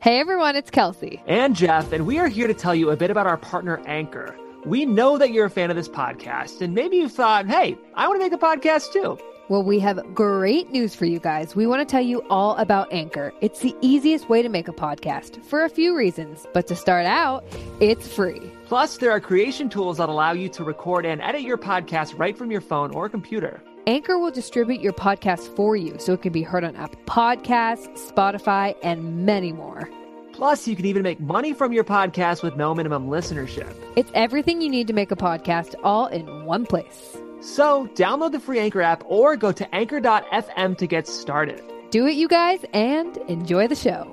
Hey everyone, it's Kelsey. And Jeff, and we are here to tell you a bit about our partner Anchor. We know that you're a fan of this podcast, and maybe you thought, hey, I want to make a podcast too. Well, we have great news for you guys. We want to tell you all about Anchor. It's the easiest way to make a podcast for a few reasons, but to start out, it's free. Plus, there are creation tools that allow you to record and edit your podcast right from your phone or computer. Anchor will distribute your podcast for you so it can be heard on Apple Podcasts, Spotify, and many more. Plus, you can even make money from your podcast with no minimum listenership. It's everything you need to make a podcast all in one place. So, download the free Anchor app or go to anchor.fm to get started. Do it, you guys, and enjoy the show.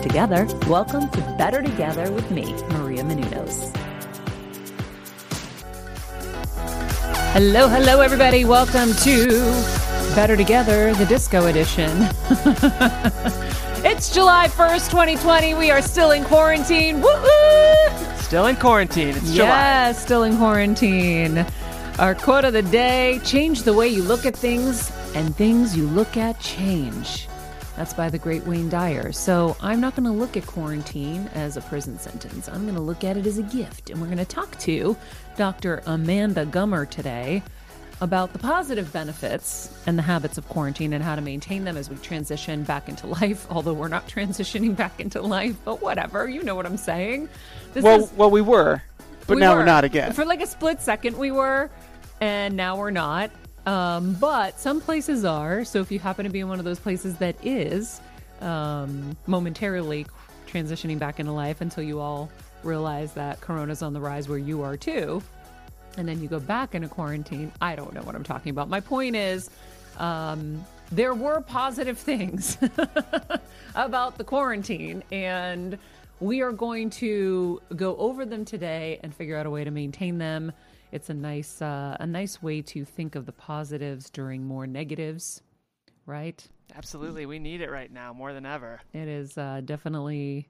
together. Welcome to Better Together with me, Maria Menounos. Hello, hello, everybody. Welcome to Better Together, the disco edition. it's July 1st, 2020. We are still in quarantine. Woo! Still in quarantine. It's July. yeah, still in quarantine. Our quote of the day change the way you look at things, and things you look at change. That's by the great Wayne Dyer. So I'm not going to look at quarantine as a prison sentence. I'm going to look at it as a gift. And we're going to talk to Dr. Amanda Gummer today about the positive benefits and the habits of quarantine and how to maintain them as we transition back into life. Although we're not transitioning back into life, but whatever. You know what I'm saying. This well, is, well, we were, but we now were. we're not again. For like a split second, we were, and now we're not. Um, but some places are. So if you happen to be in one of those places that is um, momentarily transitioning back into life until you all realize that Corona's on the rise where you are too, and then you go back into quarantine, I don't know what I'm talking about. My point is, um, there were positive things about the quarantine, and we are going to go over them today and figure out a way to maintain them it's a nice uh, a nice way to think of the positives during more negatives, right? Absolutely, we need it right now more than ever. It is uh, definitely,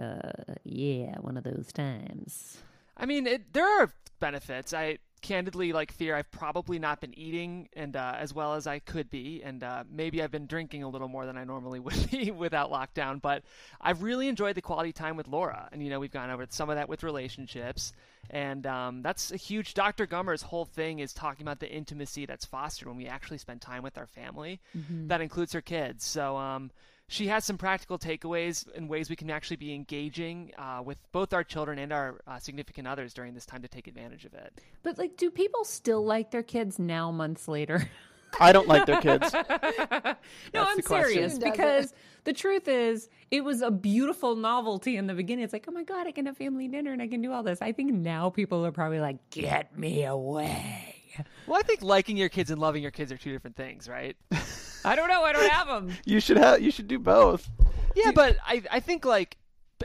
uh, yeah, one of those times. I mean, it, there are benefits. I candidly like fear I've probably not been eating and uh, as well as I could be, and uh, maybe I've been drinking a little more than I normally would be without lockdown. But I've really enjoyed the quality time with Laura, and you know we've gone over some of that with relationships, and um, that's a huge. Dr. Gummer's whole thing is talking about the intimacy that's fostered when we actually spend time with our family. Mm-hmm. That includes her kids. So um, she has some practical takeaways and ways we can actually be engaging uh, with both our children and our uh, significant others during this time to take advantage of it. But like, do people still like their kids now, months later? I don't like their kids. no, That's I'm serious because the truth is, it was a beautiful novelty in the beginning. It's like, oh my god, I can have family dinner and I can do all this. I think now people are probably like, get me away. Well, I think liking your kids and loving your kids are two different things, right? I don't know. I don't have them. You should have. You should do both. Yeah, but I I think like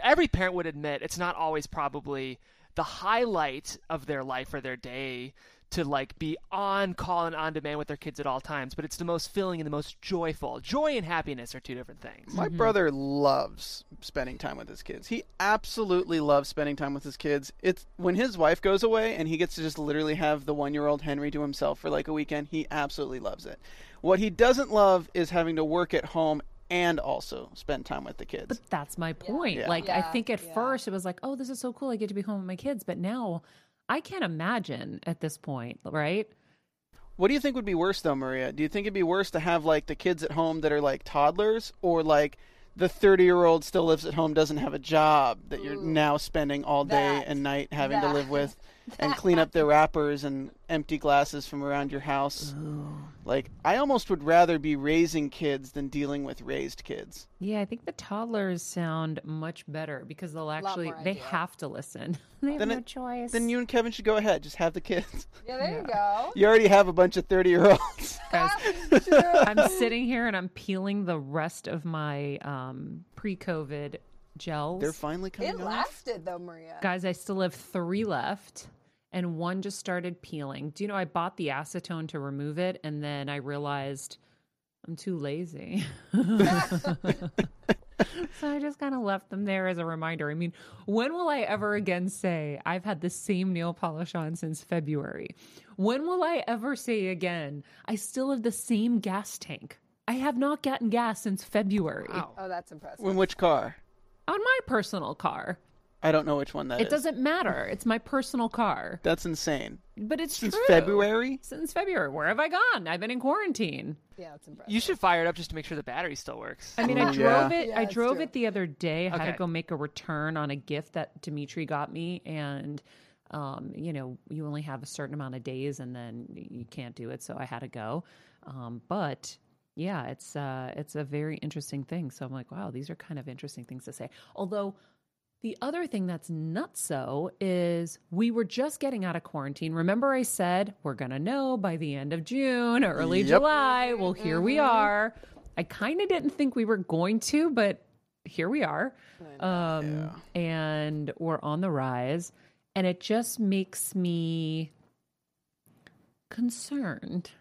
every parent would admit it's not always probably the highlight of their life or their day to like be on call and on demand with their kids at all times, but it's the most filling and the most joyful. Joy and happiness are two different things. My mm-hmm. brother loves spending time with his kids. He absolutely loves spending time with his kids. It's when his wife goes away and he gets to just literally have the one-year-old Henry to himself for like a weekend. He absolutely loves it. What he doesn't love is having to work at home and also spend time with the kids. But that's my point. Yeah. Like, I think at yeah. first it was like, oh, this is so cool. I get to be home with my kids. But now I can't imagine at this point, right? What do you think would be worse though, Maria? Do you think it'd be worse to have like the kids at home that are like toddlers or like the 30-year-old still lives at home doesn't have a job that you're now spending all day That. and night having to live with and clean up their wrappers and empty glasses from around your house? Like I almost would rather be raising kids than dealing with raised kids. Yeah, I think the toddlers sound much better because they'll actually they ideal. have to listen. they have Then no it- choice. Then you and Kevin should go ahead, just have the kids. Yeah, there you go. You already have a bunch of 30-year-olds. Guys, I'm sitting here and I'm peeling the rest of my um, pre-COVID gels. They're finally coming It off. lasted though, Maria. Guys, I still have three left, and one just started peeling. Do you know I bought the acetone to remove it, and then I realized I'm too lazy. so I just kind of left them there as a reminder. I mean, when will I ever again say I've had the same nail polish on since February? When will I ever say again I still have the same gas tank? I have not gotten gas since February Wow. Oh, that's impressive. In which car? on my personal car. I don't know which one that It is. doesn't matter. It's my personal car. That's insane. But it's Since true. February? Since February. Where have I gone? I've been in quarantine. Yeah, it's impressive. You should fire it up just to make sure the battery still works. I mean, Ooh, I drove yeah. it. Yeah, I drove true. it the other day. I had Okay. to go make a return on a gift that Dimitri got me, and um, you know, you only have a certain amount of days, and then you can't do it. So I had to go. Um, but yeah, it's uh, it's a very interesting thing. So I'm like, wow, these are kind of interesting things to say. Although. The other thing that's nuts nutso is we were just getting out of quarantine. Remember, I said we're going to know by the end of June, or early Yep. July. Well, here we are. I kind of didn't think we were going to, but here we are. Um, And we're on the rise. And it just makes me concerned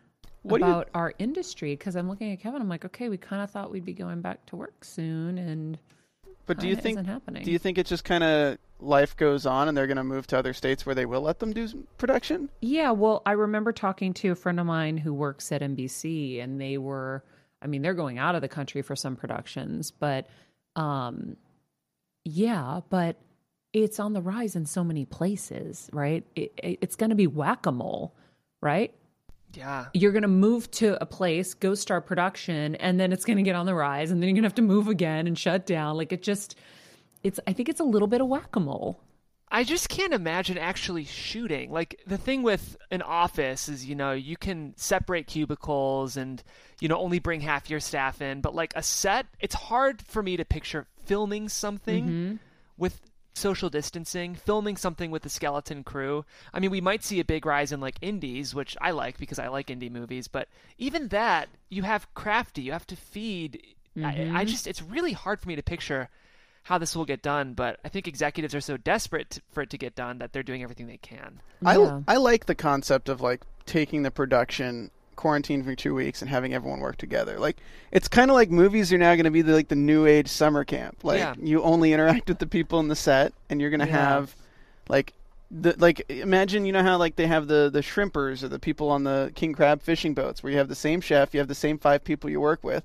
What do you- about our industry because I'm looking at Kevin. I'm like, okay, we kind of thought we'd be going back to work soon. And But do you think do you think it's just kind of life goes on and they're going to move to other states where they will let them do production? Yeah, well, I remember talking to a friend of mine who works at NBC, and they were, I mean, they're going out of the country for some productions, but, um, yeah, but it's on the rise in so many places, right? It, it, it's going to be whack a mole, right? Yeah. You're going to move to a place, go start production, and then it's going to get on the rise, and then you're going to have to move again and shut down. Like it just, it's, I think it's a little bit of whack a mole. I just can't imagine actually shooting. Like the thing with an office is, you know, you can separate cubicles and, you know, only bring half your staff in, but like a set, it's hard for me to picture filming something mm-hmm. with social distancing, filming something with the skeleton crew. I mean, we might see a big rise in like indies, which I like because I like indie movies, but even that, you have crafty, you have to feed. I, I mm-hmm. just, it's really hard for me to picture how this will get done, but I think executives are so desperate to, for it to get done that they're doing everything they can. Yeah. I I like the concept of like taking the production quarantine for two weeks and having everyone work together. Like it's kind of like movies are now going to be the, like the new age summer camp. Like Yeah. you only interact with the people in the set, and you're going to Yeah. have like the like imagine you know how like they have the the shrimpers or the people on the king crab fishing boats where you have the same chef, you have the same five people you work with.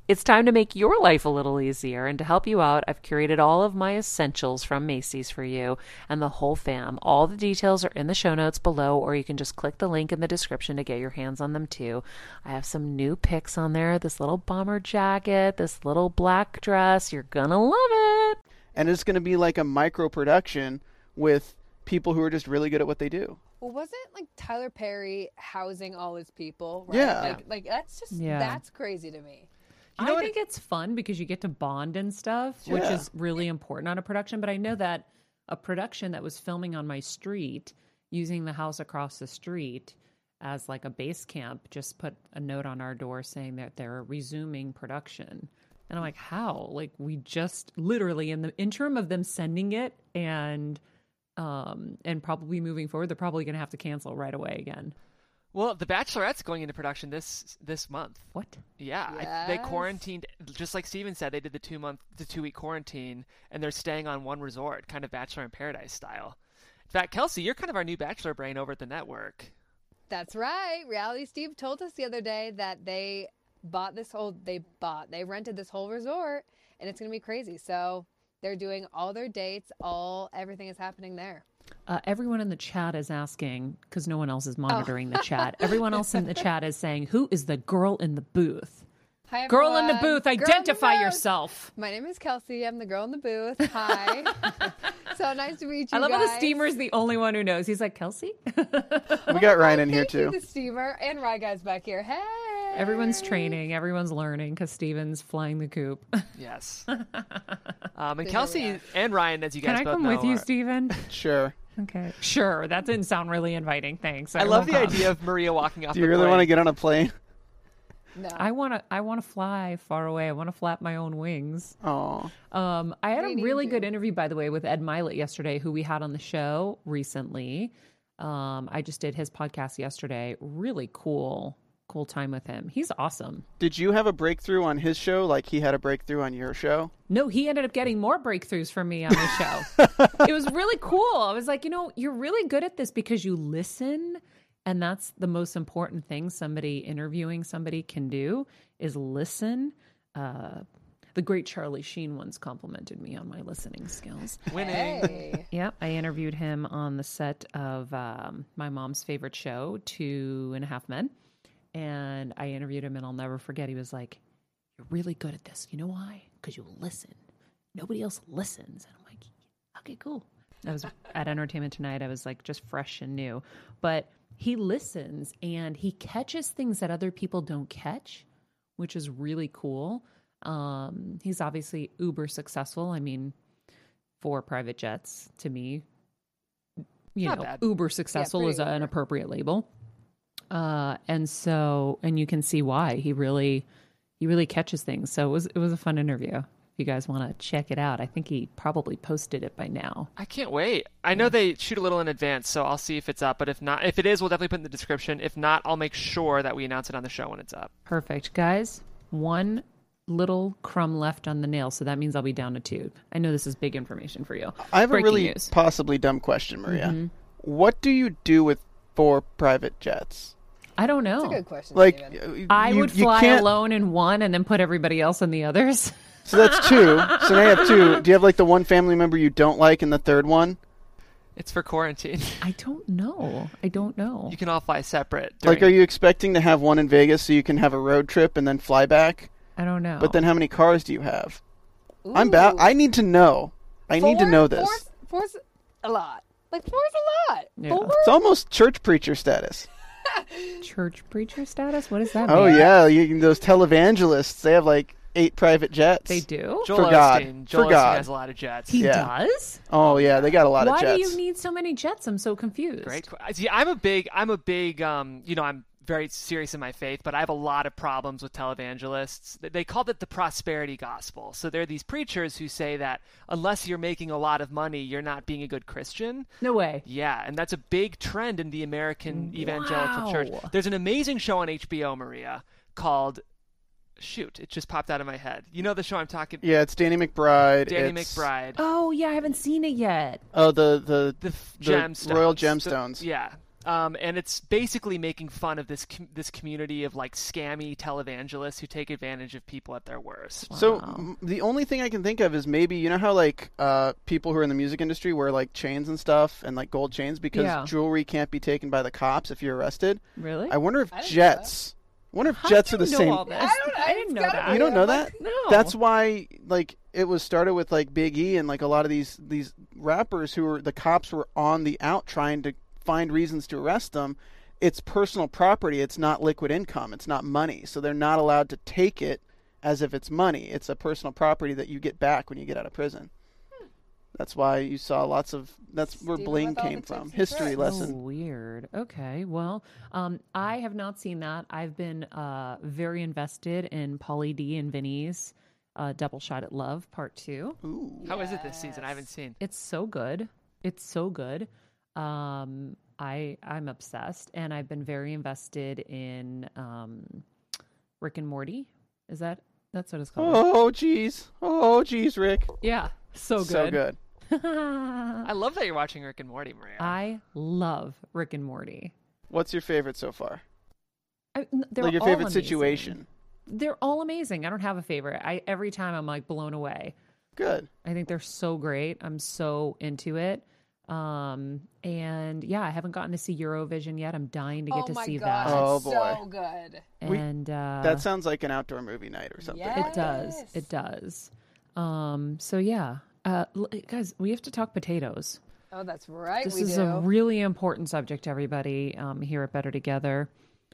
it's time to make your life a little easier. And to help you out, I've curated all of my essentials from Macy's for you and the whole fam. All the details are in the show notes below, or you can just click the link in the description to get your hands on them too. I have some new picks on there this little bomber jacket, this little black dress. You're gonna love it. And it's gonna be like a micro production with people who are just really good at what they do. Well, wasn't like Tyler Perry housing all his people? Right? Yeah. Like, like that's just Yeah. that's crazy to me. I know what think it's fun because you get to bond and stuff, which is really important on a production. But I know that a production that was filming on my street using the house across the street as like a base camp just put a note on our door saying that they're resuming production. And I'm like, how? Like we just literally in the interim of them sending it and um and probably moving forward, they're probably gonna have to cancel right away again. Well, The Bachelorette's going into production this this month. What? Yeah, I, they quarantined just like Steven said. They did the two month, the two week quarantine, and they're staying on one resort, kind of Bachelor in Paradise style. In fact, Kelsey, you're kind of our new Bachelor brain over at the network. That's right. Reality Steve told us the other day that they bought this whole they bought they rented this whole resort and it's going to be crazy. So they're doing all their dates, all everything is happening there. Uh, everyone in the chat is asking because no one else is monitoring the chat. Everyone else in the chat is saying, "Who is the girl in the booth?" Hi, Girl in the booth, Girl in the identify booth. yourself. My name is Kelsey. I'm the girl in the booth. Hi. so nice to meet you. I love how the guys. steamer's the only one who knows. He's like, Kelsey? We got Ryan in here Thank you, too. the steamer and Rye guys back here. Hey. everyone's training, everyone's learning because Steven's flying the coop. Yes. um, and Kelsey and Ryan, as you guys Can I both come know, with you, are- Steven? Sure. Okay. Sure. That didn't sound really inviting. Thanks. I love the come. idea of Maria walking off. Do you the really plane. want to get on a plane? No. I want to. I want to fly far away. I want to flap my own wings. Oh, Um, I had We a really good interview, by the way, with Ed Mylett yesterday, who we had on the show recently. Um, I just did his podcast yesterday. Really cool, cool time with him. He's awesome. did you have a breakthrough on his show like he had a breakthrough on your show? No, he ended up getting more breakthroughs from me on the show. it was really cool. I was like, you know, you're really good at this because you listen. And that's the most important thing somebody interviewing somebody can do is listen. Uh, the great Charlie Sheen once complimented me on my listening skills. Winning. Hey. Yep, I interviewed him on the set of um, my mom's favorite show, Two and a Half Men. And I interviewed him, and I'll never forget. He was like, You're really good at this. You know why? Because you listen. Nobody else listens. And I'm like, Okay, cool. I was at Entertainment Tonight. I was like just fresh and new. But he listens and he catches things that other people don't catch, which is really cool. Um, he's obviously uber successful. I mean, for private jets to me you Not know bad. uber successful pretty is a- an appropriate label uh and so and you can see why he really he really catches things so it was it was a fun interview if you guys want to check it out i think he probably posted it by now I can't wait. I know they shoot a little in advance, so I'll see if it's up. But if not, if it is, we'll definitely put it in the description. If not, I'll make sure that we announce it on the show when it's up. perfect guys one little crumb left on the nail so that means i'll be down a tube i know this is big information for you I have Breaking a really news. possibly dumb question, Maria. Mm-hmm. What do you do with four private jets? I don't know That's a good question. Like, Steven. uh, i you- would you fly can't- alone in one and then put everybody else in the others So that's two. so now you have two. Do you have like the one family member you don't like and the third one? It's for quarantine. i don't know i don't know you can all fly separate. Like, are you expecting to have one in Vegas so you can have a road trip and then fly back? i don't know But then how many cars do you have? I'm ba- I need to know. I need to know this. Four's, four's a lot. Like four's a lot. Yeah. Four? It's almost church preacher status. Church preacher status? What does that mean? Oh yeah, you, those televangelists. They have like eight private jets. They do? Joel For God. Osteen. For Joel Osteen God. has a lot of jets. He Yeah. does? Oh yeah, they got a lot Why of jets. do you need so many jets? I'm so confused. Great. See, I'm a big, I'm a big, um, you know, I'm very serious in my faith, but I have a lot of problems with televangelists. They- They called it the prosperity gospel. So there are these preachers who say that unless you're making a lot of money, you're not being a good Christian. No way. Yeah, and that's a big trend in the American mm, evangelical church. There's an amazing show on HBO, Maria, called shoot, it just popped out of my head. You know the show I'm talking Yeah, it's Danny McBride. Danny it's, McBride. Oh, yeah, I haven't seen it yet. Oh, the the the, f- the gemstones, Royal The- Gemstones. yeah, um, and it's basically making fun of this com- this community of like scammy televangelists who take advantage of people at their worst. So m- the only thing I can think of is maybe you know how like uh, people who are in the music industry wear like chains and stuff and like gold chains because Yeah. jewelry can't be taken by the cops if you're arrested. Really? I wonder if I didn't I wonder if How jets are the same. all? I don't- I didn't know gotta that. You don't know that? like- No. That's why like it was started with like Big E and like a lot of these these rappers who were the cops were on the out trying to find reasons to arrest them. It's personal property. It's not liquid income. It's not money. So they're not allowed to take it as if it's money. It's a personal property that you get back when you get out of prison. That's why you saw lots of. That's where bling came from. History tricks. Oh, lesson. weird. Okay. Well, um, I have not seen that. I've been uh, very invested in Pauly D and Vinny's uh, Double Shot at Love Part Two. Ooh. How is it this season? I haven't seen. It's so good. It's so good. Um, I I'm obsessed, and I've been very invested in um, Rick and Morty. Is that that's what it's called? Oh jeez. Oh jeez, Rick. Yeah, so good. So good. I love that you're watching Rick and Morty, Maria. I love Rick and Morty. What's your favorite so far? I, n- they're like your all favorite amazing. situation. They're all amazing. I don't have a favorite. I every time I'm like blown away. Good. I think they're so great. I'm so into it. Um and yeah, I haven't gotten to see Eurovision yet. I'm dying to get oh to see God, that. Oh, it's boy. so good. We- And uh That sounds like an outdoor movie night or something. Yeah. it does. It does. Um so yeah. Uh guys, we have to talk potatoes. Oh, that's right. This we is do. a really important subject everybody um here at Better Together.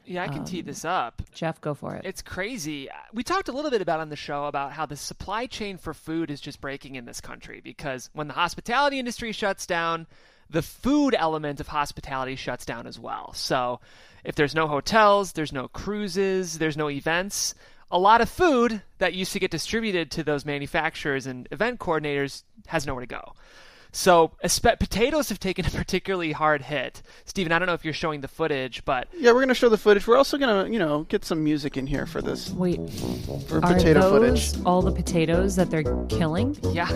Yeah, I can um, tee this up. Jeff, go for it. It's crazy. We talked a little bit about on the show about how the supply chain for food is just breaking in this country because when the hospitality industry shuts down, the food element of hospitality shuts down as well. So, if there's no hotels, there's no cruises, there's no events, a lot of food that used to get distributed to those manufacturers and event coordinators has nowhere to go. So, potatoes have taken a particularly hard hit. Steven, I don't know if you're showing the footage, but Yeah, we're gonna show the footage. We're also gonna, you know, get some music in here for this Wait, for are potato those footage. all the potatoes that they're killing? yeah,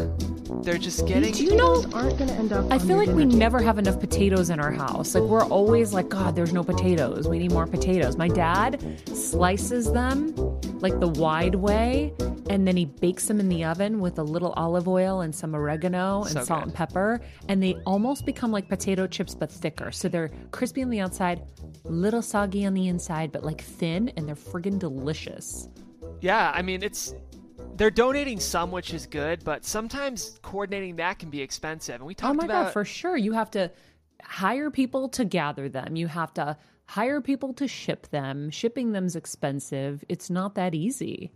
they're just getting. Do you know aren't going to end up. I feel like we table. never have enough potatoes in our house. Like we're always like, God, there's no potatoes. We need more potatoes. My dad slices them like the wide way, and then he bakes them in the oven with a little olive oil and some oregano and So salt good. and pepper, and they almost become like potato chips but thicker. So they're crispy on the outside, little soggy on the inside, but like thin, and they're friggin' delicious. Yeah, I mean it's they're donating some, which is good, but sometimes coordinating that can be expensive. And we oh talked Oh my about god, for sure. You have to hire people to gather them. You have to hire people to ship them. Shipping them's expensive. It's not that easy.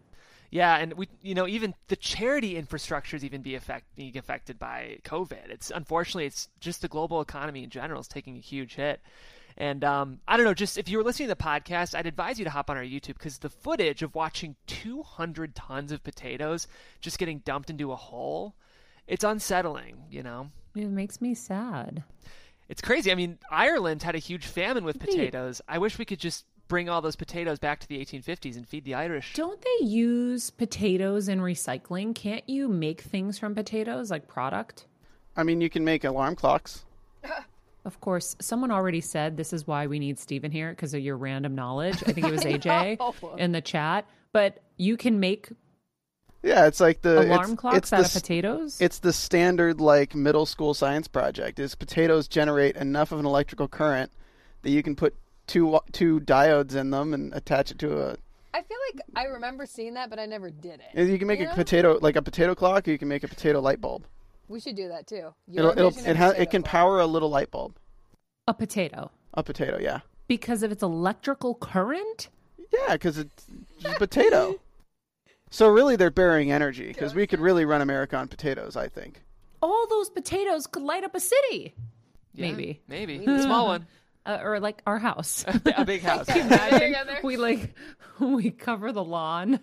Yeah, and we you know even the charity infrastructure is even be affect, being affected by COVID. It's unfortunately it's just the global economy in general is taking a huge hit. And um, I don't know, just if you were listening to the podcast, I'd advise you to hop on our YouTube because the footage of watching 200 tons of potatoes just getting dumped into a hole, it's unsettling, you know? It makes me sad. It's crazy. I mean, Ireland had a huge famine with potatoes. I wish we could just bring all those potatoes back to the 1850s and feed the Irish. Don't they use potatoes in recycling? Can't you make things from potatoes like product? I mean, you can make alarm clocks. Of course, someone already said this is why we need Steven here because of your random knowledge. I think it was AJ in the chat. But you can make Yeah, it's like the alarm it's, clocks it's out the, of potatoes. It's the standard like middle school science project. Is potatoes generate enough of an electrical current that you can put two two diodes in them and attach it to a. I feel like I remember seeing that, but I never did it. You can make Yeah. a potato like a potato clock, or you can make a potato light bulb. We should do that too. It'll, it'll it of has it can clock. power a little light bulb. a potato. A potato, yeah. Because of its electrical current? Yeah, because it's just potato. So really, they're burying energy because we could really run America on potatoes. I think. All those potatoes could light up a city. Yeah, Maybe. maybe a small one, Uh, or like our house. a big house. Imagine we like we cover the lawn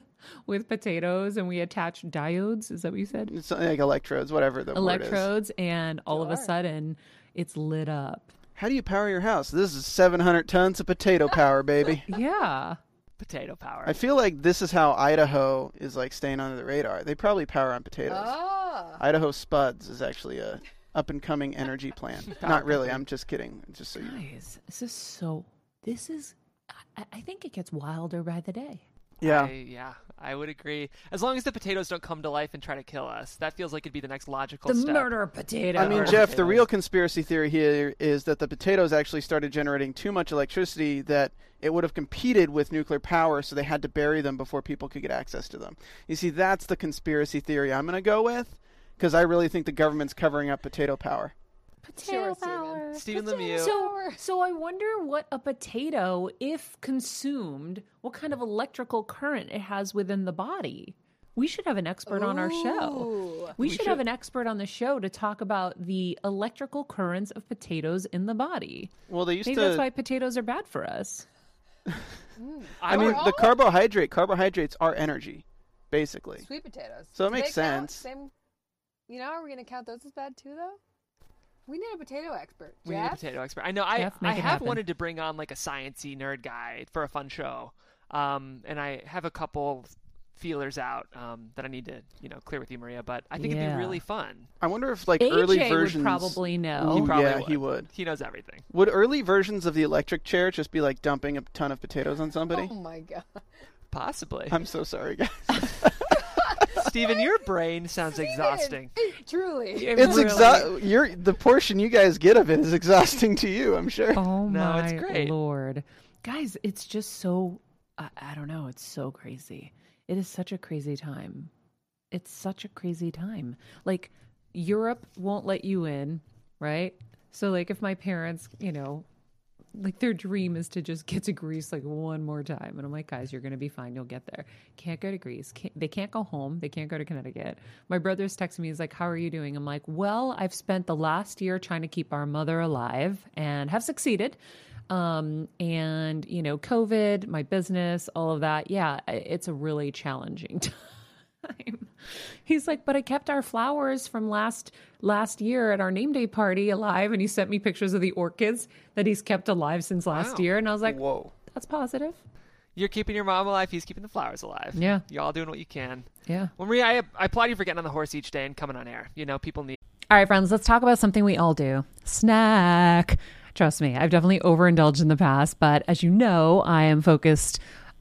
with potatoes and we attach diodes. Is that what you said? It's like electrodes, whatever the word is. Electrodes, and all of a sudden it's lit up. How do you power your house? This is 700 tons of potato power, baby. Yeah. Potato power. I feel like this is how Idaho is like staying under the radar. They probably power on potatoes. Oh. Idaho Spuds is actually a up and coming energy plan. Not really. I'm just kidding. Just so you. Guys, this is so. This is. I, I think it gets wilder by the day. Yeah. I, yeah, I would agree. As long as the potatoes don't come to life and try to kill us, that feels like it'd be the next logical The step. murder potato. I mean, Murder Jeff, the real conspiracy theory here is that the potatoes actually started generating too much electricity that it would have competed with nuclear power, so they had to bury them before people could get access to them. You see, that's the conspiracy theory I'm going to go with because I really think the government's covering up potato power. potato Sure, power. Stephen Lemieux. So, so I wonder what a potato, if consumed, what kind of electrical current it has within the body. We should have an expert on our show. Ooh. We, should, have an expert on the show to talk about the electrical currents of potatoes in the body. Well, they used Maybe to. that's why potatoes are bad for us. Mm. I mean, the carbohydrate carbohydrates are energy, basically. Sweet potatoes. So it Do makes they count? sense. Same. You know, are we going to count those as bad too, though? We need a potato expert. We need a potato expert. I know. I Jeff, I have happen. wanted to bring on like a sciency nerd guy for a fun show, um, and I have a couple feelers out um, that I need to you know clear with you, Maria. But I think it'd be really fun. I wonder if like AJ early would versions. probably know. He He probably yeah, would. he would. He knows everything. Would early versions of the electric chair just be like dumping a ton of potatoes on somebody? Oh my god. Possibly. I'm so sorry, guys. Steven, your brain sounds exhausting. Truly. It's Really? exha- You're the portion you guys get of it is exhausting to you. I'm sure. Oh No, my it's great. lord, guys! It's just so I, I don't know. It's so crazy. It is such a crazy time. It's such a crazy time. Like Europe won't let you in, right? So like if my parents, you know, like their dream is to just get to Greece like one more time, and I'm like, guys, you're gonna be fine. You'll get there. Can't go to Greece. Can't, they can't go home. They can't go to Connecticut. My brother's texting me. He's like, "How are you doing?" I'm like, "Well, I've spent the last year trying to keep our mother alive and have succeeded." Um, and you know, COVID, my business, all of that. Yeah, it's a really challenging time. He's like, but I kept our flowers from last last year at our name day party alive, and he sent me pictures of the orchids that he's kept alive since last Wow. year, and I was like, Whoa. that's positive. You're keeping your mom alive. He's keeping the flowers alive. Yeah. You're all doing what you can. Yeah. Well, Maria, I, I applaud you for getting on the horse each day and coming on air. You know, people need. All right, friends, let's talk about something we all do snack. Trust me, I've definitely overindulged in the past, but as you know, I am focused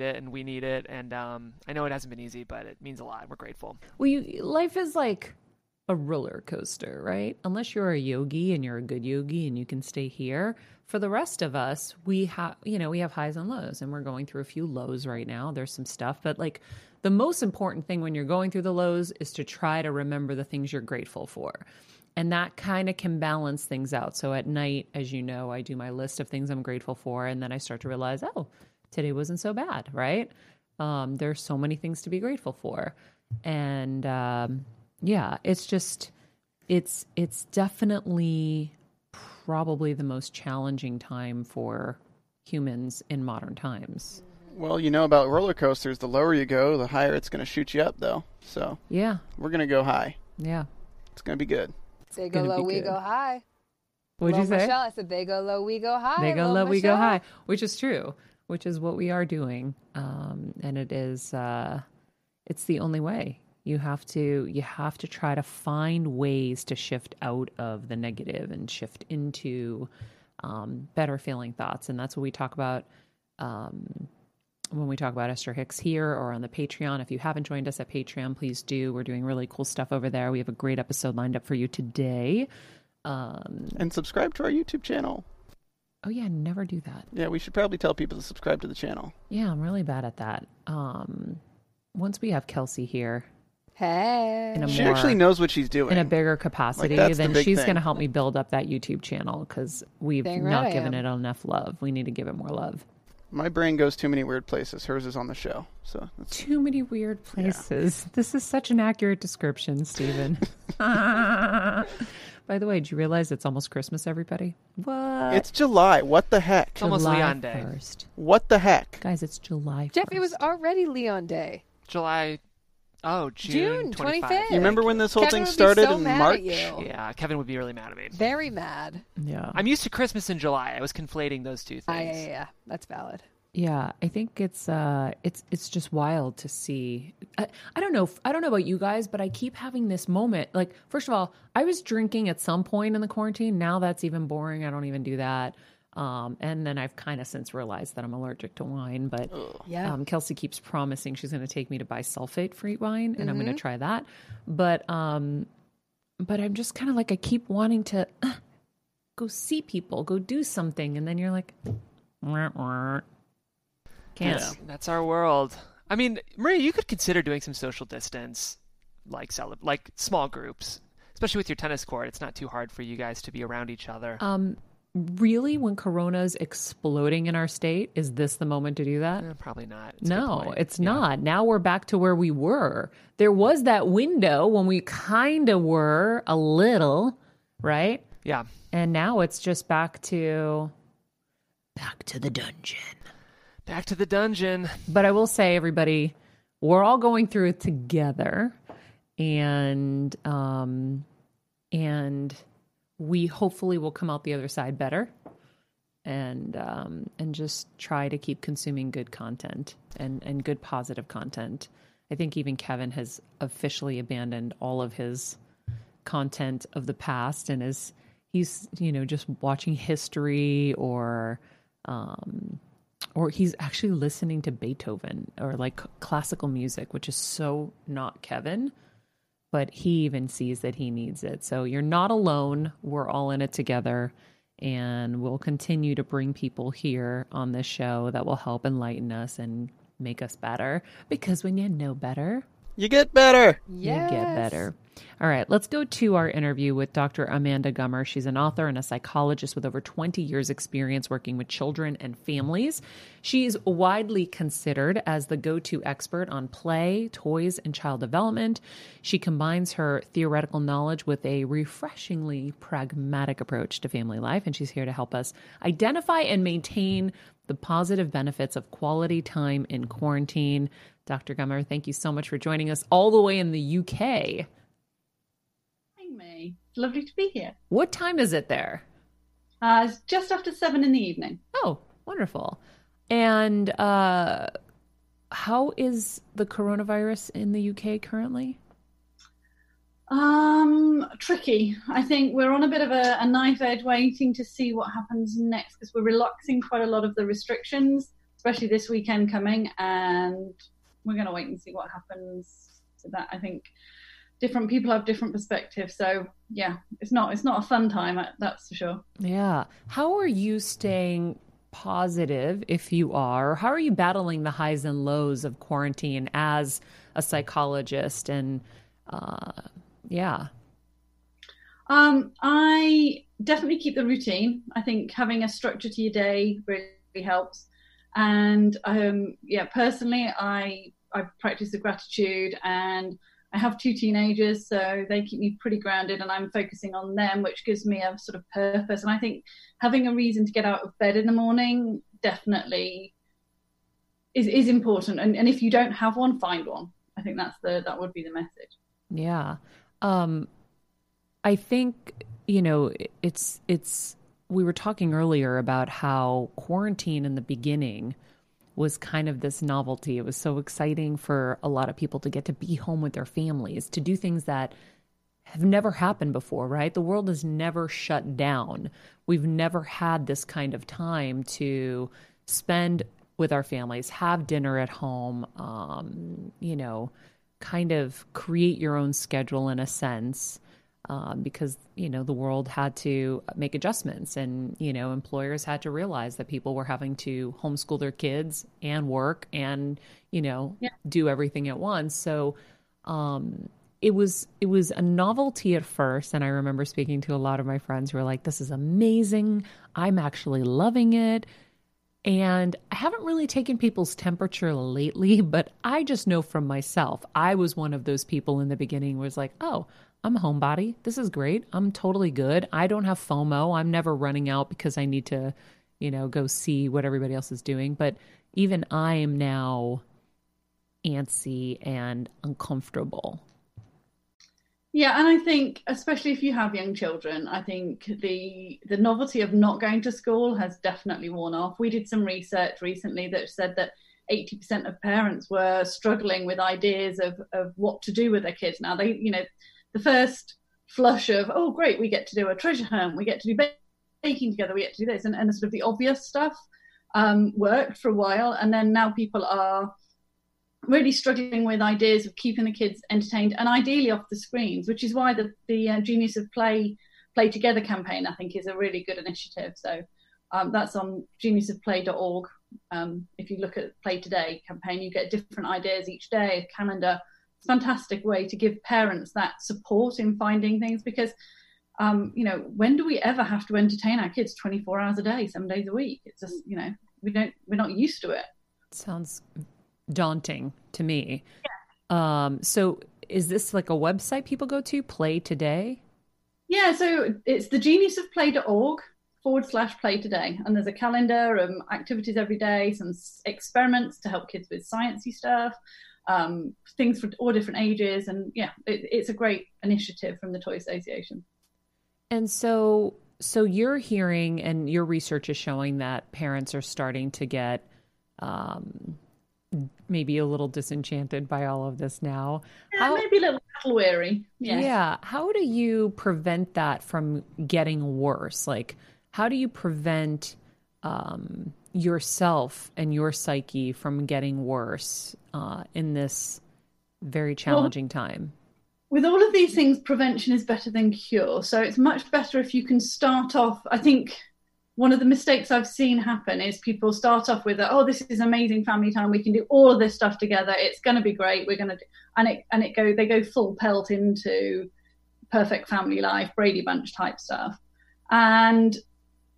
It and we need it. And um, I know it hasn't been easy, but it means a lot. We're grateful. Well, you, life is like a roller coaster, right? Unless you're a yogi and you're a good yogi and you can stay here. For the rest of us, we have, you know, we have highs and lows, and we're going through a few lows right now. There's some stuff, but like the most important thing when you're going through the lows is to try to remember the things you're grateful for. And that kind of can balance things out. So at night, as you know, I do my list of things I'm grateful for, and then I start to realize, oh, today wasn't so bad, right? Um, there's so many things to be grateful for, and um, yeah, it's just it's it's definitely probably the most challenging time for humans in modern times. Well, you know about roller coasters. The lower you go, the higher it's going to shoot you up, though. So Yeah, we're going to go high. Yeah. It's gonna be good. They go gonna low, we good. go high. What'd you say? Michelle. I said they go low, we go high. they go Lil low, we go high, which is true, which is what we are doing. Um, and it is, uh, it's the only way. You have to, you have to try to find ways to shift out of the negative and shift into um, better feeling thoughts. And that's what we talk about um, when we talk about Esther Hicks here or on the Patreon. If you haven't joined us at Patreon, please do. We're doing really cool stuff over there. We have a great episode lined up for you today. Um, And subscribe to our YouTube channel. Oh yeah, never do that. Yeah, we should probably tell people to subscribe to the channel. Yeah, I'm really bad at that. Um, once we have Kelsey here Hey. in a She more actually knows what she's doing. in a bigger capacity, that's the then big she's going to help me build up that YouTube channel because we've Dang not right given it enough love. We need to give it more love. My brain goes too many weird places. Hers is on the show, so that's, Too many weird places. This is such an accurate description, Stephen. By the way, did you realize it's almost Christmas, everybody? What? it's July. What the heck? It's almost July Leon Day. 1st. What the heck? Guys, it's July 1st. Jeff, it was already Leon Day. July. Oh, June June, 25th. You remember when this whole Kevin thing would be started so in mad March? At you. Yeah, Kevin would be really mad at me. Very mad. Yeah. I'm used to Christmas in July. I was conflating those two Ah, things. yeah, yeah, yeah. That's valid. Yeah, I think it's uh it's it's just wild to see. I, I don't know if, I don't know about you guys, but I keep having this moment. Like first of all, I was drinking at some point in the quarantine. Now that's even boring. I don't even do that. Um and then I've kind of since realized that I'm allergic to wine, but Yeah. um, Kelsey keeps promising she's going to take me to buy sulfate-free wine, and I'm Mm-hmm. going to try that. But um, but I'm just kind of like I keep wanting to uh, go see people, go do something, and then you're like, "Wah, wah." can't. Yeah. That's our world. I mean, Maria, you could consider doing some social distance, like cele- like small groups, especially with your tennis court. It's not too hard for you guys to be around each other. Um, really, when Corona's exploding in our state, is this the moment to do that? Eh, probably not. It's No, it's Yeah. not. Now we're back to where we were. There was that window when we kind of were a little, right? Yeah. And now it's just back to back to the dungeon. Back to the dungeon. But I will say, everybody, we're all going through it together, and um, and we hopefully will come out the other side better, and um, and just try to keep consuming good content and and good positive content. I think even Kevin has officially abandoned all of his content of the past and is he's you know just watching history or um or he's actually listening to Beethoven or like classical music, which is so not Kevin, but he even sees that he needs it. So you're not alone. We're all in it together. And we'll continue to bring people here on this show that will help enlighten us and make us better. Because when you know better, You get better. Yes. you get better. All right, let's go to our interview with Dr. Amanda Gummer. She's an author and a psychologist with over 20 years' experience working with children and families. She is widely considered as the go to expert on play, toys, and child development. She combines her theoretical knowledge with a refreshingly pragmatic approach to family life, and she's here to help us identify and maintain the positive benefits of quality time in quarantine. Dr. Gummer, thank you so much for joining us all the way in the UK. me. It's lovely to be here. What time is it there? Uh, it's just after seven in the evening. Oh, wonderful. And uh, how is the coronavirus in the UK currently? Um, tricky. I think we're on a bit of a, a knife edge waiting to see what happens next because we're relaxing quite a lot of the restrictions, especially this weekend coming, and we're going to wait and see what happens to that. I think different people have different perspectives, so yeah, it's not it's not a fun time, uh, that's for sure. Yeah. How are you staying positive if you are? How are you battling the highs and lows of quarantine as a psychologist? And uh, yeah. Um, I definitely keep the routine. I think having a structure to your day really helps. And um, yeah, personally, I I practice the gratitude, and I have two teenagers, so they keep me pretty grounded, and I'm focusing on them, which gives me a sort of purpose. And I think having a reason to get out of bed in the morning definitely is is important. And and if you don't have one, find one. I think that's the that would be the message. Yeah. Um, I think you know it's it's. We were talking earlier about how quarantine in the beginning was kind of this novelty. It was so exciting for a lot of people to get to be home with their families, to do things that have never happened before, right? The world has never shut down. We've never had this kind of time to spend with our families, have dinner at home, um, you know, kind of create your own schedule in a sense. Um, because you know the world had to make adjustments, and you know employers had to realize that people were having to homeschool their kids and work and you know yeah. do everything at once. So um, it was it was a novelty at first and i remember speaking to a lot of my friends who were like this is amazing i'm actually loving it and i haven't really taken people's temperature lately but i just know from myself i was one of those people in the beginning was like oh i'm a homebody. This is great. I'm totally good. I don't have fomo. I'm never running out because i need to you know go see what everybody else is doing. But even i am now antsy and uncomfortable yeah, and I think especially if you have young children, I think the the novelty of not going to school has definitely worn off. We did some research recently that said that 80% of parents were struggling with ideas of of what to do with their kids. Now they, you know, the first flush of oh great, we get to do a treasure hunt, we get to do baking together, we get to do this, and, and sort of the obvious stuff um, worked for a while, and then now people are really struggling with ideas of keeping the kids entertained and ideally off the screens, which is why the the uh, Genius of Play Play Together campaign I think is a really good initiative. So um, that's on geniusofplay.org. Um, if you look at Play Today campaign, you get different ideas each day, a calendar. Fantastic way to give parents that support in finding things because um, you know when do we ever have to entertain our kids 24 hours a day, seven days a week? It's just you know we don't we're not used to it. Sounds daunting to me. Yeah. Um, so is this like a website people go to, Play Today? Yeah, so it's the genius of play.org forward slash play today. And there's a calendar, um, activities every day, some experiments to help kids with sciencey stuff, um, things for all different ages. And yeah, it, it's a great initiative from the Toy Association. And so, so you're hearing, and your research is showing that parents are starting to get um, maybe a little disenchanted by all of this now. Yeah, how, maybe a little weary. Yeah. yeah. How do you prevent that from getting worse? Like, how do you prevent um, yourself and your psyche from getting worse uh, in this very challenging well, time? With all of these things, prevention is better than cure. So it's much better if you can start off. I think one of the mistakes I've seen happen is people start off with, "Oh, this is amazing family time. We can do all of this stuff together. It's going to be great. We're going to," and it and it go they go full pelt into perfect family life, Brady Bunch type stuff, and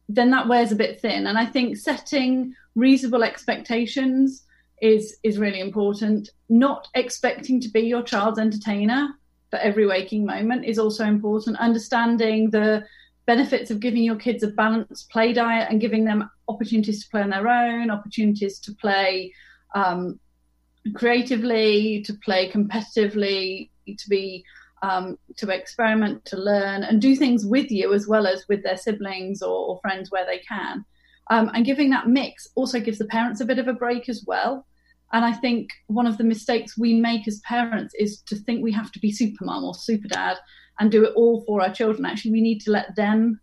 then that wears a bit thin. And I think setting reasonable expectations is is really important. Not expecting to be your child's entertainer for every waking moment is also important. Understanding the benefits of giving your kids a balanced play diet and giving them opportunities to play on their own, opportunities to play um, creatively, to play competitively, to be um, to experiment, to learn, and do things with you as well as with their siblings or, or friends where they can. Um, and giving that mix also gives the parents a bit of a break as well. And I think one of the mistakes we make as parents is to think we have to be super mom or super dad and do it all for our children. Actually, we need to let them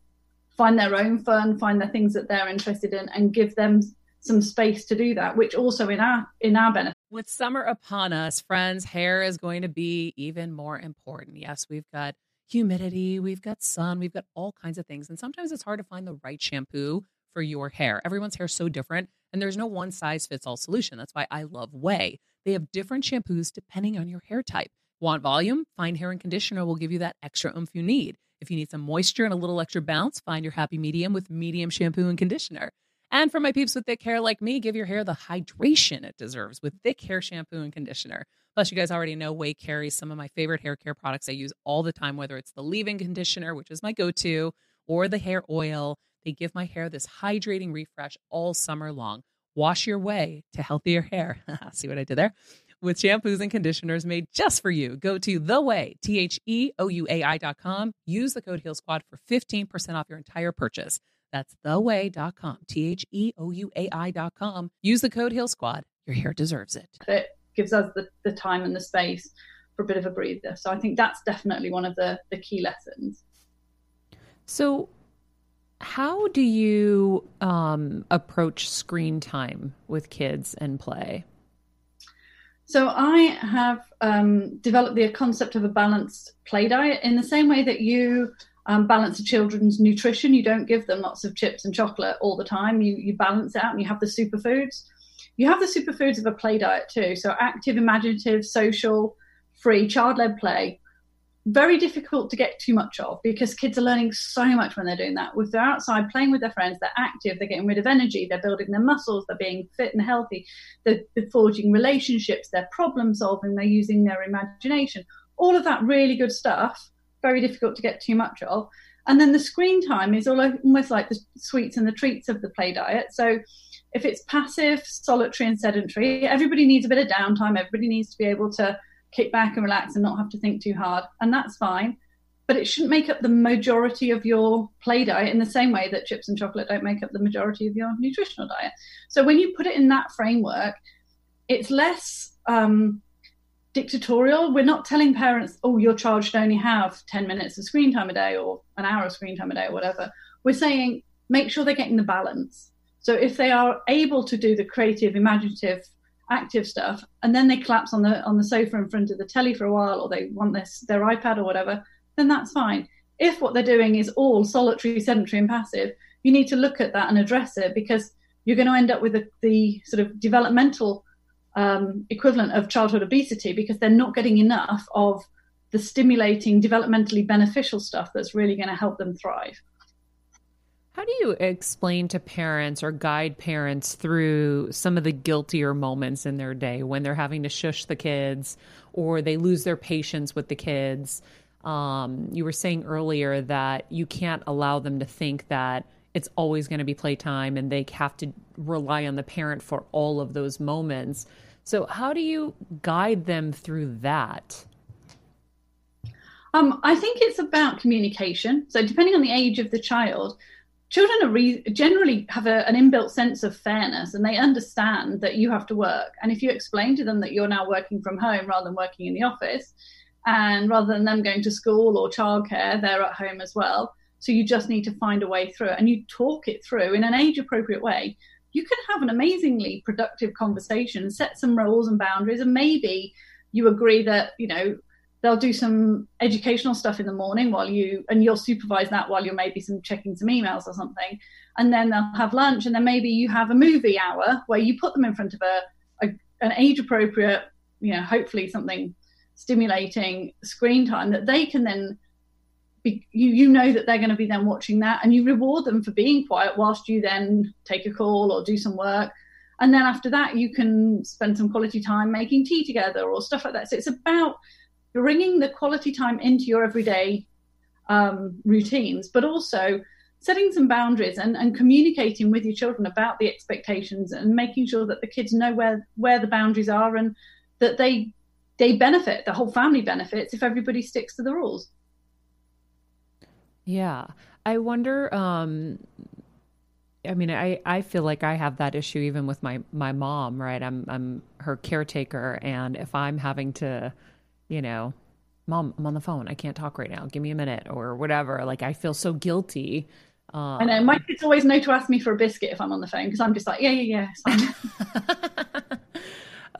find their own fun, find the things that they're interested in, and give them some space to do that, which also in our in our benefit. With summer upon us, friends, hair is going to be even more important. Yes, we've got humidity, we've got sun, we've got all kinds of things. And sometimes it's hard to find the right shampoo for your hair. Everyone's hair is so different, and there's no one size fits all solution. That's why I love Ouai. They have different shampoos depending on your hair type. Want volume? Fine Hair and Conditioner will give you that extra oomph you need. If you need some moisture and a little extra bounce, find your happy medium with medium shampoo and conditioner. And for my peeps with thick hair like me, give your hair the hydration it deserves with thick hair shampoo and conditioner. Plus, you guys already know Ouai carries some of my favorite hair care products I use all the time, whether it's the leave in conditioner, which is my go to, or the hair oil. They give my hair this hydrating refresh all summer long. Wash your way to healthier hair. See what I did there? With shampoos and conditioners made just for you. Go to the way, T H E O U A I dot com. Use the code Heal Squad for 15% off your entire purchase. That's theouai.com, T H E O U A I dot com. Use the code Heal Squad. Your hair deserves it. It gives us the, the time and the space for a bit of a breather. So I think that's definitely one of the, the key lessons. So, how do you um, approach screen time with kids and play? So I have um, developed the concept of a balanced play diet in the same way that you um, balance a children's nutrition. You don't give them lots of chips and chocolate all the time. You you balance it out and you have the superfoods. You have the superfoods of a play diet too. So active, imaginative, social, free, child-led play very difficult to get too much of because kids are learning so much when they're doing that. If they're outside playing with their friends, they're active, they're getting rid of energy, they're building their muscles, they're being fit and healthy, they're, they're forging relationships, they're problem solving, they're using their imagination. All of that really good stuff, very difficult to get too much of. And then the screen time is almost like the sweets and the treats of the play diet. So if it's passive, solitary, and sedentary, everybody needs a bit of downtime, everybody needs to be able to kick back and relax and not have to think too hard. And that's fine. But it shouldn't make up the majority of your play diet in the same way that chips and chocolate don't make up the majority of your nutritional diet. So when you put it in that framework, it's less um, dictatorial. We're not telling parents, oh, your child should only have 10 minutes of screen time a day or an hour of screen time a day or whatever. We're saying make sure they're getting the balance. So if they are able to do the creative, imaginative active stuff, and then they collapse on the on the sofa in front of the telly for a while, or they want this their iPad or whatever, then that's fine. If what they're doing is all solitary, sedentary, and passive, you need to look at that and address it because you're going to end up with the, the sort of developmental um, equivalent of childhood obesity because they're not getting enough of the stimulating, developmentally beneficial stuff that's really going to help them thrive. How do you explain to parents or guide parents through some of the guiltier moments in their day when they're having to shush the kids or they lose their patience with the kids? Um, you were saying earlier that you can't allow them to think that it's always going to be playtime and they have to rely on the parent for all of those moments. So, how do you guide them through that? Um, I think it's about communication. So, depending on the age of the child, children are re- generally have a, an inbuilt sense of fairness and they understand that you have to work. And if you explain to them that you're now working from home rather than working in the office, and rather than them going to school or childcare, they're at home as well. So you just need to find a way through it and you talk it through in an age appropriate way. You can have an amazingly productive conversation, set some rules and boundaries, and maybe you agree that, you know, they'll do some educational stuff in the morning while you and you'll supervise that while you're maybe some checking some emails or something. And then they'll have lunch and then maybe you have a movie hour where you put them in front of a, a an age appropriate you know hopefully something stimulating screen time that they can then be, you you know that they're going to be then watching that and you reward them for being quiet whilst you then take a call or do some work. And then after that you can spend some quality time making tea together or stuff like that. So it's about bringing the quality time into your everyday um, routines, but also setting some boundaries and, and communicating with your children about the expectations and making sure that the kids know where where the boundaries are and that they they benefit the whole family benefits if everybody sticks to the rules yeah i wonder um I mean, I, I feel like I have that issue even with my, my mom, right? I'm I'm her caretaker, and if I'm having to you know, mom, I'm on the phone. I can't talk right now. Give me a minute or whatever. Like I feel so guilty. Um, I know my kids always know to ask me for a biscuit if I'm on the phone because I'm just like, yeah, yeah, yeah.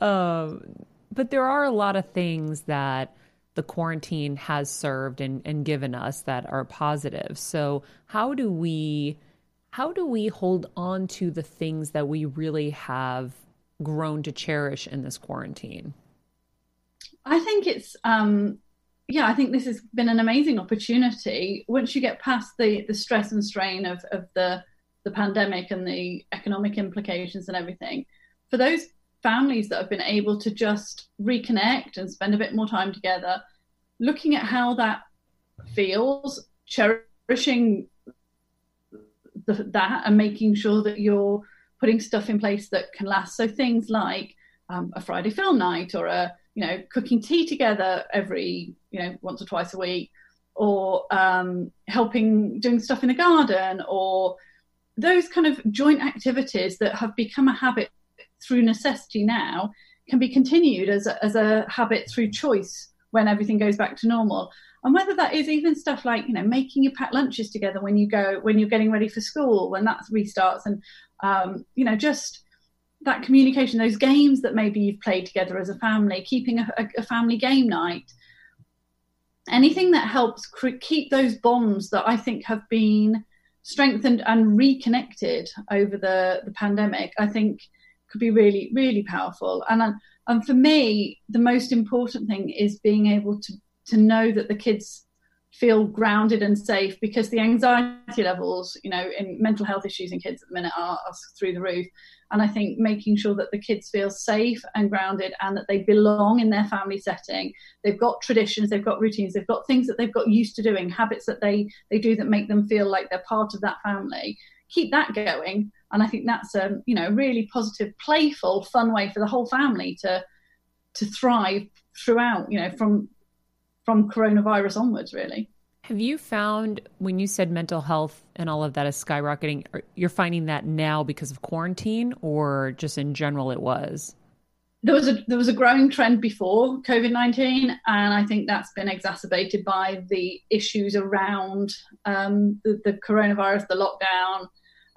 um, but there are a lot of things that the quarantine has served and, and given us that are positive. So how do we how do we hold on to the things that we really have grown to cherish in this quarantine? I think it's um, yeah, I think this has been an amazing opportunity. Once you get past the the stress and strain of of the the pandemic and the economic implications and everything, for those families that have been able to just reconnect and spend a bit more time together, looking at how that feels, cherishing the, that, and making sure that you're putting stuff in place that can last. So things like um, a Friday film night or a you know cooking tea together every you know once or twice a week or um, helping doing stuff in the garden or those kind of joint activities that have become a habit through necessity now can be continued as a, as a habit through choice when everything goes back to normal. And whether that is even stuff like you know making your packed lunches together when you go when you're getting ready for school when that restarts and um, you know just that communication those games that maybe you've played together as a family keeping a, a family game night anything that helps cre- keep those bonds that i think have been strengthened and reconnected over the, the pandemic i think could be really really powerful. And and for me the most important thing is being able to to know that the kids feel grounded and safe because the anxiety levels, you know, in mental health issues in kids at the minute are, are, through the roof. And I think making sure that the kids feel safe and grounded and that they belong in their family setting. They've got traditions, they've got routines, they've got things that they've got used to doing, habits that they they do that make them feel like they're part of that family. Keep that going. And I think that's a you know really positive, playful, fun way for the whole family to to thrive throughout, you know, from from coronavirus onwards, really. Have you found when you said mental health and all of that is skyrocketing, you're finding that now because of quarantine or just in general it was? There was a there was a growing trend before COVID nineteen, and I think that's been exacerbated by the issues around um, the, the, coronavirus, the lockdown.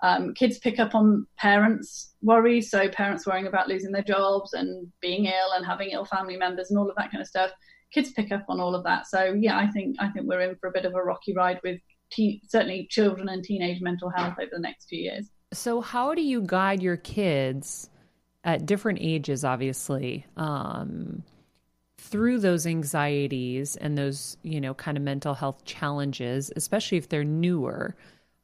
Um, kids pick up on parents' worries, so parents worrying about losing their jobs and being ill and having ill family members and all of that kind of stuff kids pick up on all of that. So yeah, I think I think we're in for a bit of a rocky ride with certainly children and teenage mental health over the next few years. So how do you guide your kids at different ages, obviously, um, through those anxieties and those you know kind of mental health challenges, especially if they're newer,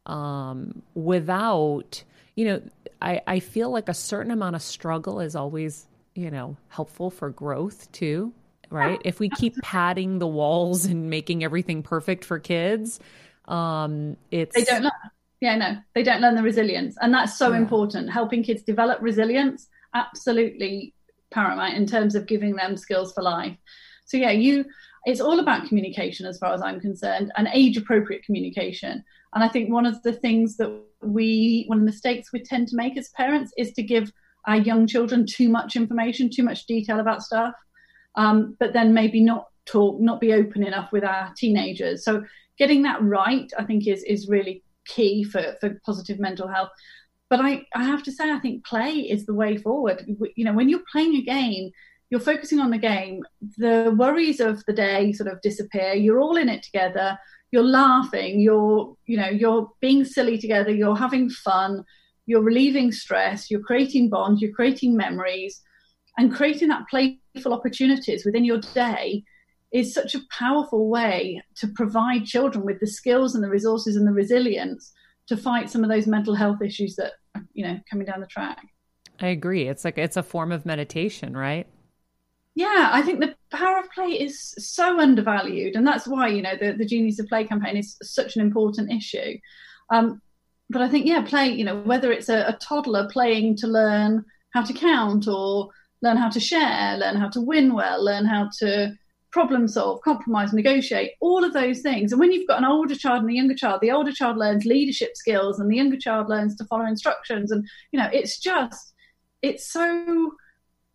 um, without you know, I, I feel like a certain amount of struggle is always you know helpful for growth too right? If we keep padding the walls and making everything perfect for kids, um, it's they don't learn. Yeah, no, they don't learn the resilience, and that's so yeah. important. Helping kids develop resilience, absolutely paramount in terms of giving them skills for life. So yeah, you it's all about communication as far as I'm concerned and age appropriate communication. And I think one of the things that we, one of the mistakes we tend to make as parents is to give our young children too much information, too much detail about stuff um, but then maybe not talk, not be open enough with our teenagers. So getting that right, I think, is is really key for for positive mental health. But I, I have to say, I think play is the way forward. You know, when you're playing a game, you're focusing on the game. The worries of the day sort of disappear. You're all in it together. You're laughing. You're, you know, you're being silly together. You're having fun. You're relieving stress. You're creating bonds. You're creating memories and creating that playful opportunities within your day is such a powerful way to provide children with the skills and the resources and the resilience to fight some of those mental health issues that are, you know coming down the track. I agree. It's like it's a form of meditation right? Yeah i think the power of play is so undervalued and that's why you know the, the genius of play campaign is such an important issue. Um, but i think yeah play you know whether it's a, a toddler playing to learn how to count or learn how to share, learn how to win well, learn how to problem solve, compromise, negotiate, all of those things. And when you've got an older child and a younger child, the older child learns leadership skills and the younger child learns to follow instructions. And, you know, it's just, it's so,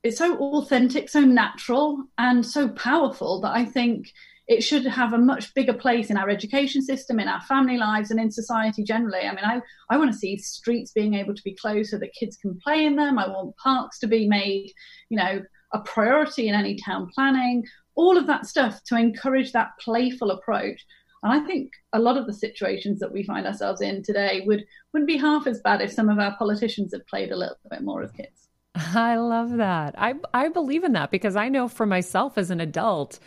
it's so authentic, so natural, and so powerful that I think it should have a much bigger place in our education system, in our family lives, and in society generally. I mean, I, I want to see streets being able to be closed so that kids can play in them. I want parks to be made, you know, a priority in any town planning, all of that stuff to encourage that playful approach. And I think a lot of the situations that we find ourselves in today would wouldn't be half as bad if some of our politicians had played a little bit more as kids. I love that. I I believe in that because I know for myself as an adult,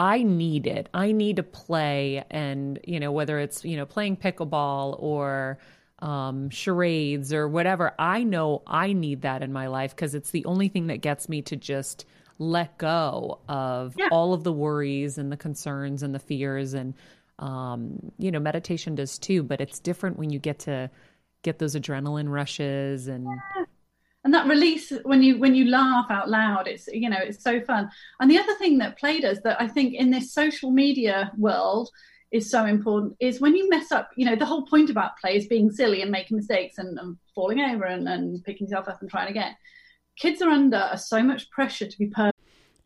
I need it. I need to play, and you know whether it's you know playing pickleball or um, charades or whatever. I know I need that in my life because it's the only thing that gets me to just let go of yeah. all of the worries and the concerns and the fears and um, you know meditation does too. But it's different when you get to get those adrenaline rushes and. Yeah and that release when you when you laugh out loud it's you know it's so fun. And the other thing that play does that i think in this social media world is so important is when you mess up you know the whole point about play is being silly and making mistakes and, and falling over and, and picking yourself up and trying again. Kids are under so much pressure to be perfect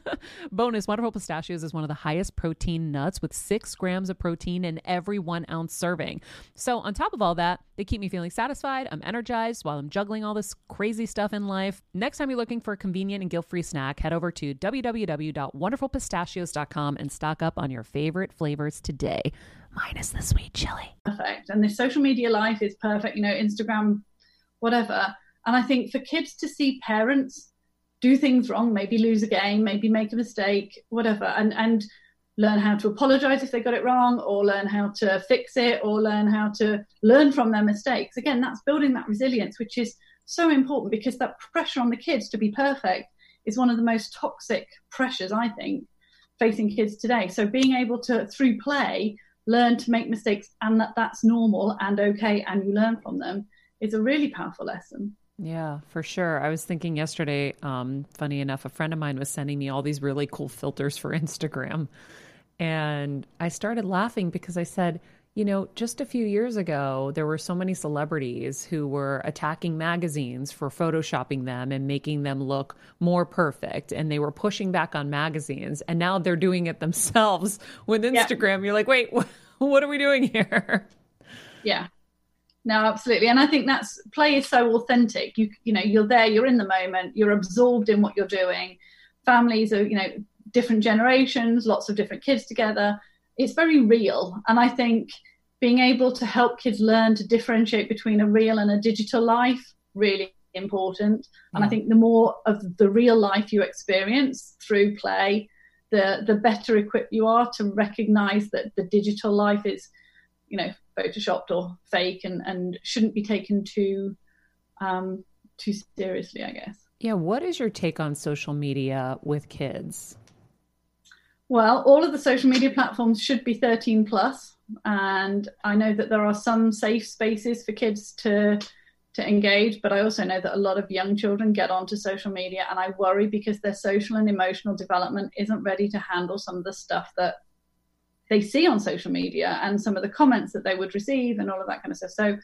Bonus Wonderful Pistachios is one of the highest protein nuts with six grams of protein in every one ounce serving. So, on top of all that, they keep me feeling satisfied. I'm energized while I'm juggling all this crazy stuff in life. Next time you're looking for a convenient and guilt free snack, head over to www.wonderfulpistachios.com and stock up on your favorite flavors today, minus the sweet chili. Perfect. And this social media life is perfect, you know, Instagram, whatever. And I think for kids to see parents do things wrong, maybe lose a game, maybe make a mistake, whatever, and and learn how to apologize if they got it wrong, or learn how to fix it, or learn how to learn from their mistakes. Again, that's building that resilience, which is so important because that pressure on the kids to be perfect is one of the most toxic pressures, I think, facing kids today. So being able to, through play, learn to make mistakes and that that's normal and okay, and you learn from them is a really powerful lesson. Yeah, for sure. I was thinking yesterday, um, funny enough, a friend of mine was sending me all these really cool filters for Instagram. And I started laughing because I said, you know, just a few years ago, there were so many celebrities who were attacking magazines for photoshopping them and making them look more perfect. And they were pushing back on magazines. And now they're doing it themselves with Instagram. Yeah. You're like, wait, what are we doing here? Yeah no absolutely. And i think that's play is so authentic. You you know you're there you're in the moment you're absorbed in what you're doing. Families are you know different generations lots of different kids together. It's very real. And i think being able to help kids learn to differentiate between a real and a digital life really important. Yeah. and i mm. think the more of the real life you experience through play the the better equipped you are to recognize that the digital life is you know photoshopped or fake and, and shouldn't be taken too um, too seriously, I guess. Yeah, what is your take on social media with kids? Well, all of the social media platforms should be 13 plus, and I know that there are some safe spaces for kids to to engage, but I also know that a lot of young children get onto social media, and I worry because their social and emotional development isn't ready to handle some of the stuff that they see on social media and some of the comments that they would receive and all of that kind of stuff. So,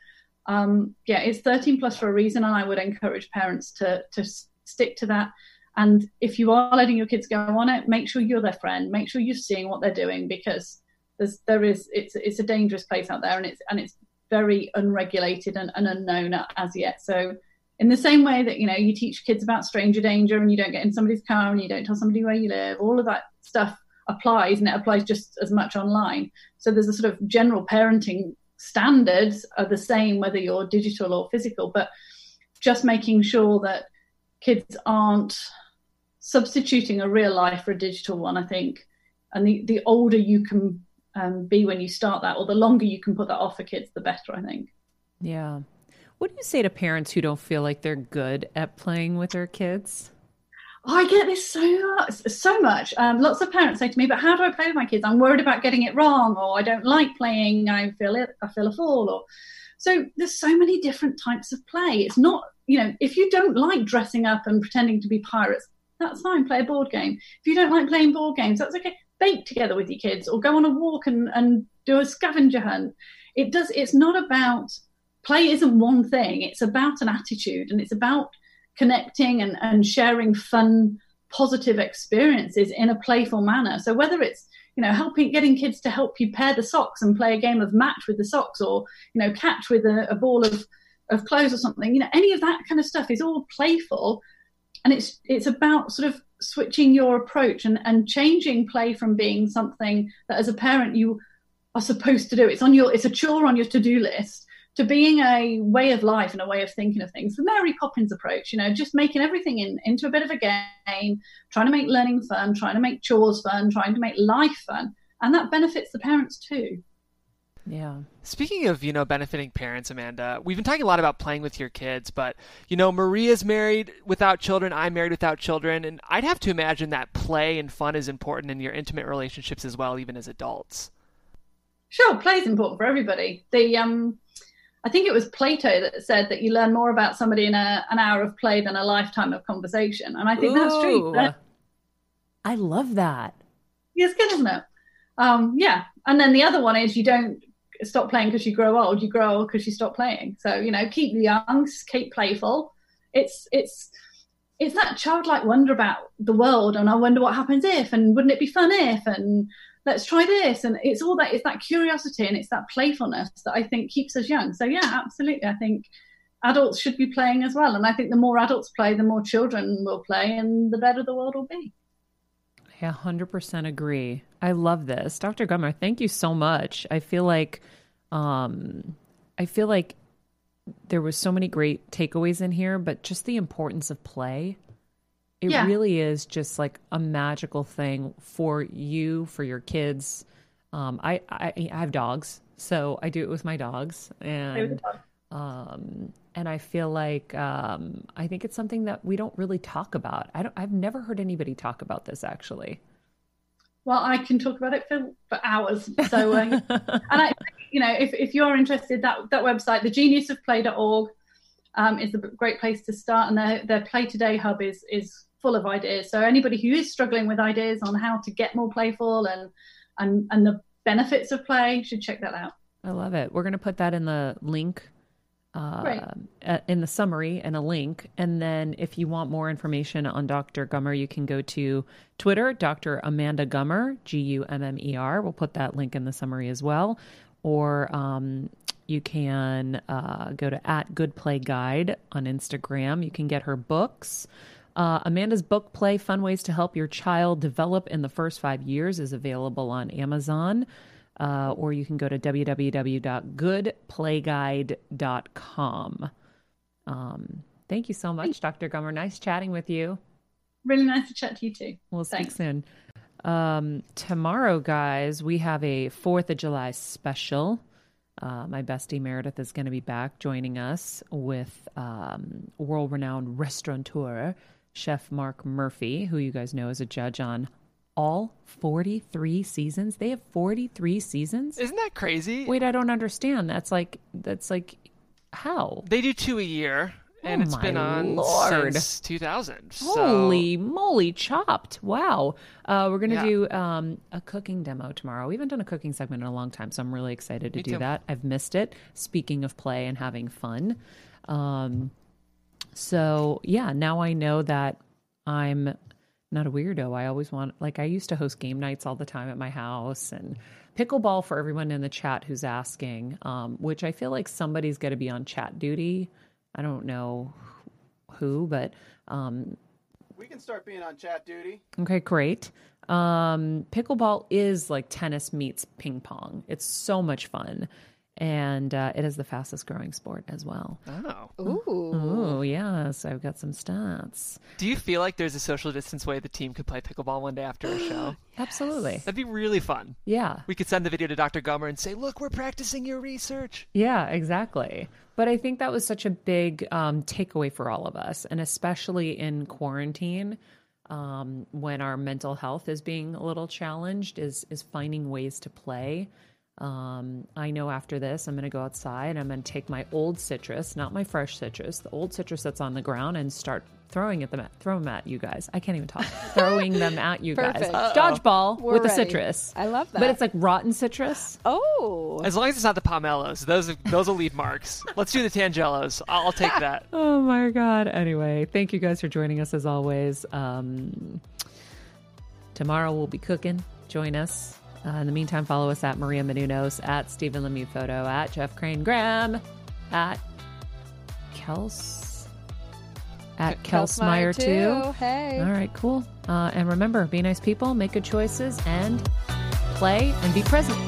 um, yeah, it's 13 plus for a reason, and I would encourage parents to to stick to that. And if you are letting your kids go on it, make sure you're their friend. Make sure you're seeing what they're doing because there's there is it's it's a dangerous place out there, and it's and it's very unregulated and, and unknown as yet. So in the same way that you know you teach kids about stranger danger and you don't get in somebody's car and you don't tell somebody where you live all of that stuff applies and it applies just as much online. So there's a sort of general parenting standards are the same whether you're digital or physical, but just making sure that kids aren't substituting a real life for a digital one, I think. And the, the older you can um, be when you start that, or the longer you can put that off for kids, the better, I think. Yeah. What do you say to parents who don't feel like they're good at playing with their kids? Oh, I get this so much, so much. Um, lots of parents say to me, "But how do I play with my kids? I'm worried about getting it wrong, or I don't like playing. I feel it. I feel a fall." Or so there's so many different types of play. It's not, you know, if you don't like dressing up and pretending to be pirates, that's fine. Play a board game. If you don't like playing board games, that's okay. Bake together with your kids, or go on a walk and and do a scavenger hunt. It does. It's not about play. Isn't one thing. It's about an attitude, and it's about connecting and, and sharing fun, positive experiences in a playful manner. So whether it's you know helping getting kids to help you pair the socks and play a game of match with the socks, or you know catch with a, a ball of of clothes or something, you know any of that kind of stuff is all playful, and it's it's about sort of switching your approach and, and changing play from being something that as a parent you are supposed to do. It's on your it's a chore on your to-do list to being a way of life and a way of thinking of things. The Mary Poppins approach, you know, just making everything in, into a bit of a game, trying to make learning fun, trying to make chores fun, trying to make life fun. And that benefits the parents too. Yeah. Speaking of, you know, benefiting parents, Amanda, we've been talking a lot about playing with your kids, but, you know, Maria's married without children, I'm married without children, and I'd have to imagine that play and fun is important in your intimate relationships as well, even as adults. Sure, play is important for everybody. The um I think it was Plato that said that you learn more about somebody in a, an hour of play than a lifetime of conversation. And I think Ooh, that's true. I love that. Yeah, it's good, isn't it? Um, yeah. And then the other one is you don't stop playing because you grow old. You grow old because you stop playing. So, you know, keep young, keep playful. It's, it's, it's that childlike wonder about the world and I wonder what happens if and wouldn't it be fun if and let's try this and it's all that it's that curiosity and it's that playfulness that i think keeps us young so yeah absolutely i think adults should be playing as well and i think the more adults play the more children will play and the better the world will be I 100% agree. I love this. Dr. Gummer, thank you so much. I feel like um I feel like there was so many great takeaways in here, but just the importance of play it Yeah. really is just like a magical thing for you, for your kids. Um, I, I I have dogs, so I do it with my dogs, and um, and I feel like um, I think it's something that we don't really talk about. I don't. I've never heard anybody talk about this actually. well i can talk about it for, for hours so uh, and i you know if, if you're interested that that website the genius of play.org um, is a great place to start and their, their play today hub is is full of ideas so anybody who is struggling with ideas on how to get more playful and and and the benefits of play should check that out I love it. We're going to put that in the link, uh, uh, in the summary and a link. And then if you want more information on Dr. Gummer, you can go to Twitter, Dr. Amanda Gummer, G U M M E R. We'll put that link in the summary as well. Or um, you can uh, go to at Good Play Guide on Instagram. You can get her books. Uh, Amanda's book, Play Fun Ways to Help Your Child Develop in the First Five Years, is available on Amazon. Uh, or you can go to www.goodplayguide.com. Um, thank you so much, Dr. Gummer. Nice chatting with you. really nice to chat to you too We'll speak Thanks. soon. Um, tomorrow, guys, we have a Fourth of July special. Uh, my bestie Meredith is going to be back joining us with um, world renowned restaurateur, Chef Marc Murphy, who you guys know is a judge on all 43 seasons. They have 43 seasons? Isn't that crazy? Wait, I don't understand. That's like, that's like, how? They do two a year, and Oh it's been on Lord. since 2000. so- Holy moly, chopped. Wow. Uh, we're going to Yeah. do um, a cooking demo tomorrow. We haven't done a cooking segment in a long time, so I'm really excited to Me do too. that. I've missed it. Speaking of play and having fun. Um, so, yeah, now I know that I'm not a weirdo. I always want, like, I used to host game nights all the time at my house and pickleball for everyone in the chat who's asking, um, which I feel like somebody's got to be on chat duty. I don't know who, but um, We can start being on chat duty. Okay, great. Um, pickleball is like tennis meets ping pong. It's so much fun. And uh, it is the fastest growing sport as well. Oh. Ooh. Oh, yes. I've got some stats. Do you feel like there's a social distance way the team could play pickleball one day after a show? Absolutely. That'd be really fun. Yeah. We could send the video to Dr. Gummer and say, "Look, we're practicing your research." Yeah, exactly. But I think that was such a big um, takeaway for all of us, and especially in quarantine, um, when our mental health is being a little challenged, is is finding ways to play. Um, I know after this, I'm going to go outside. I'm going to take my old citrus, not my fresh citrus, the old citrus that's on the ground, and start throwing at them, at, throw them at you guys. I can't even talk. throwing them at you Perfect. guys. Dodgeball We're with the ready. citrus. I love that. But it's like rotten citrus. oh. As long as it's not the pomelos, those those will leave marks. Let's do the tangelos. I'll, I'll take that. Oh my God. Anyway, thank you guys for joining us as always. Um, tomorrow we'll be cooking. Join us. Uh, in the meantime, follow us at Maria Menounos, at Stephen Lemieux Photo, at Jeff Crane Graham, at Kels. at Kelsmeyer Kelsmeyer too. Hey. All right, cool. Uh, and remember, be nice people, make good choices, and play and be present.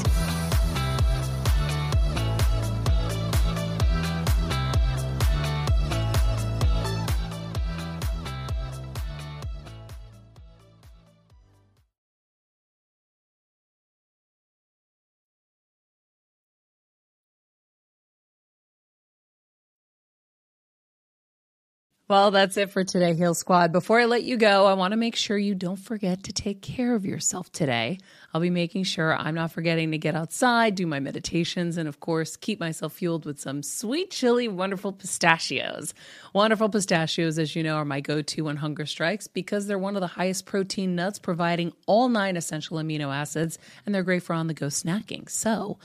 Well, that's it for today, Heal Squad. Before I let you go, I want to make sure you don't forget to take care of yourself today. I'll be making sure I'm not forgetting to get outside, do my meditations, and of course, keep myself fueled with some sweet, chili, wonderful pistachios. Wonderful pistachios, as you know, are my go to when hunger strikes because they're one of the highest protein nuts, providing all nine essential amino acids, and they're great for on the go snacking. So,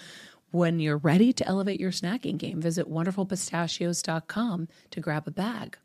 when you're ready to elevate your snacking game, visit wonderfulpistachios.com to grab a bag.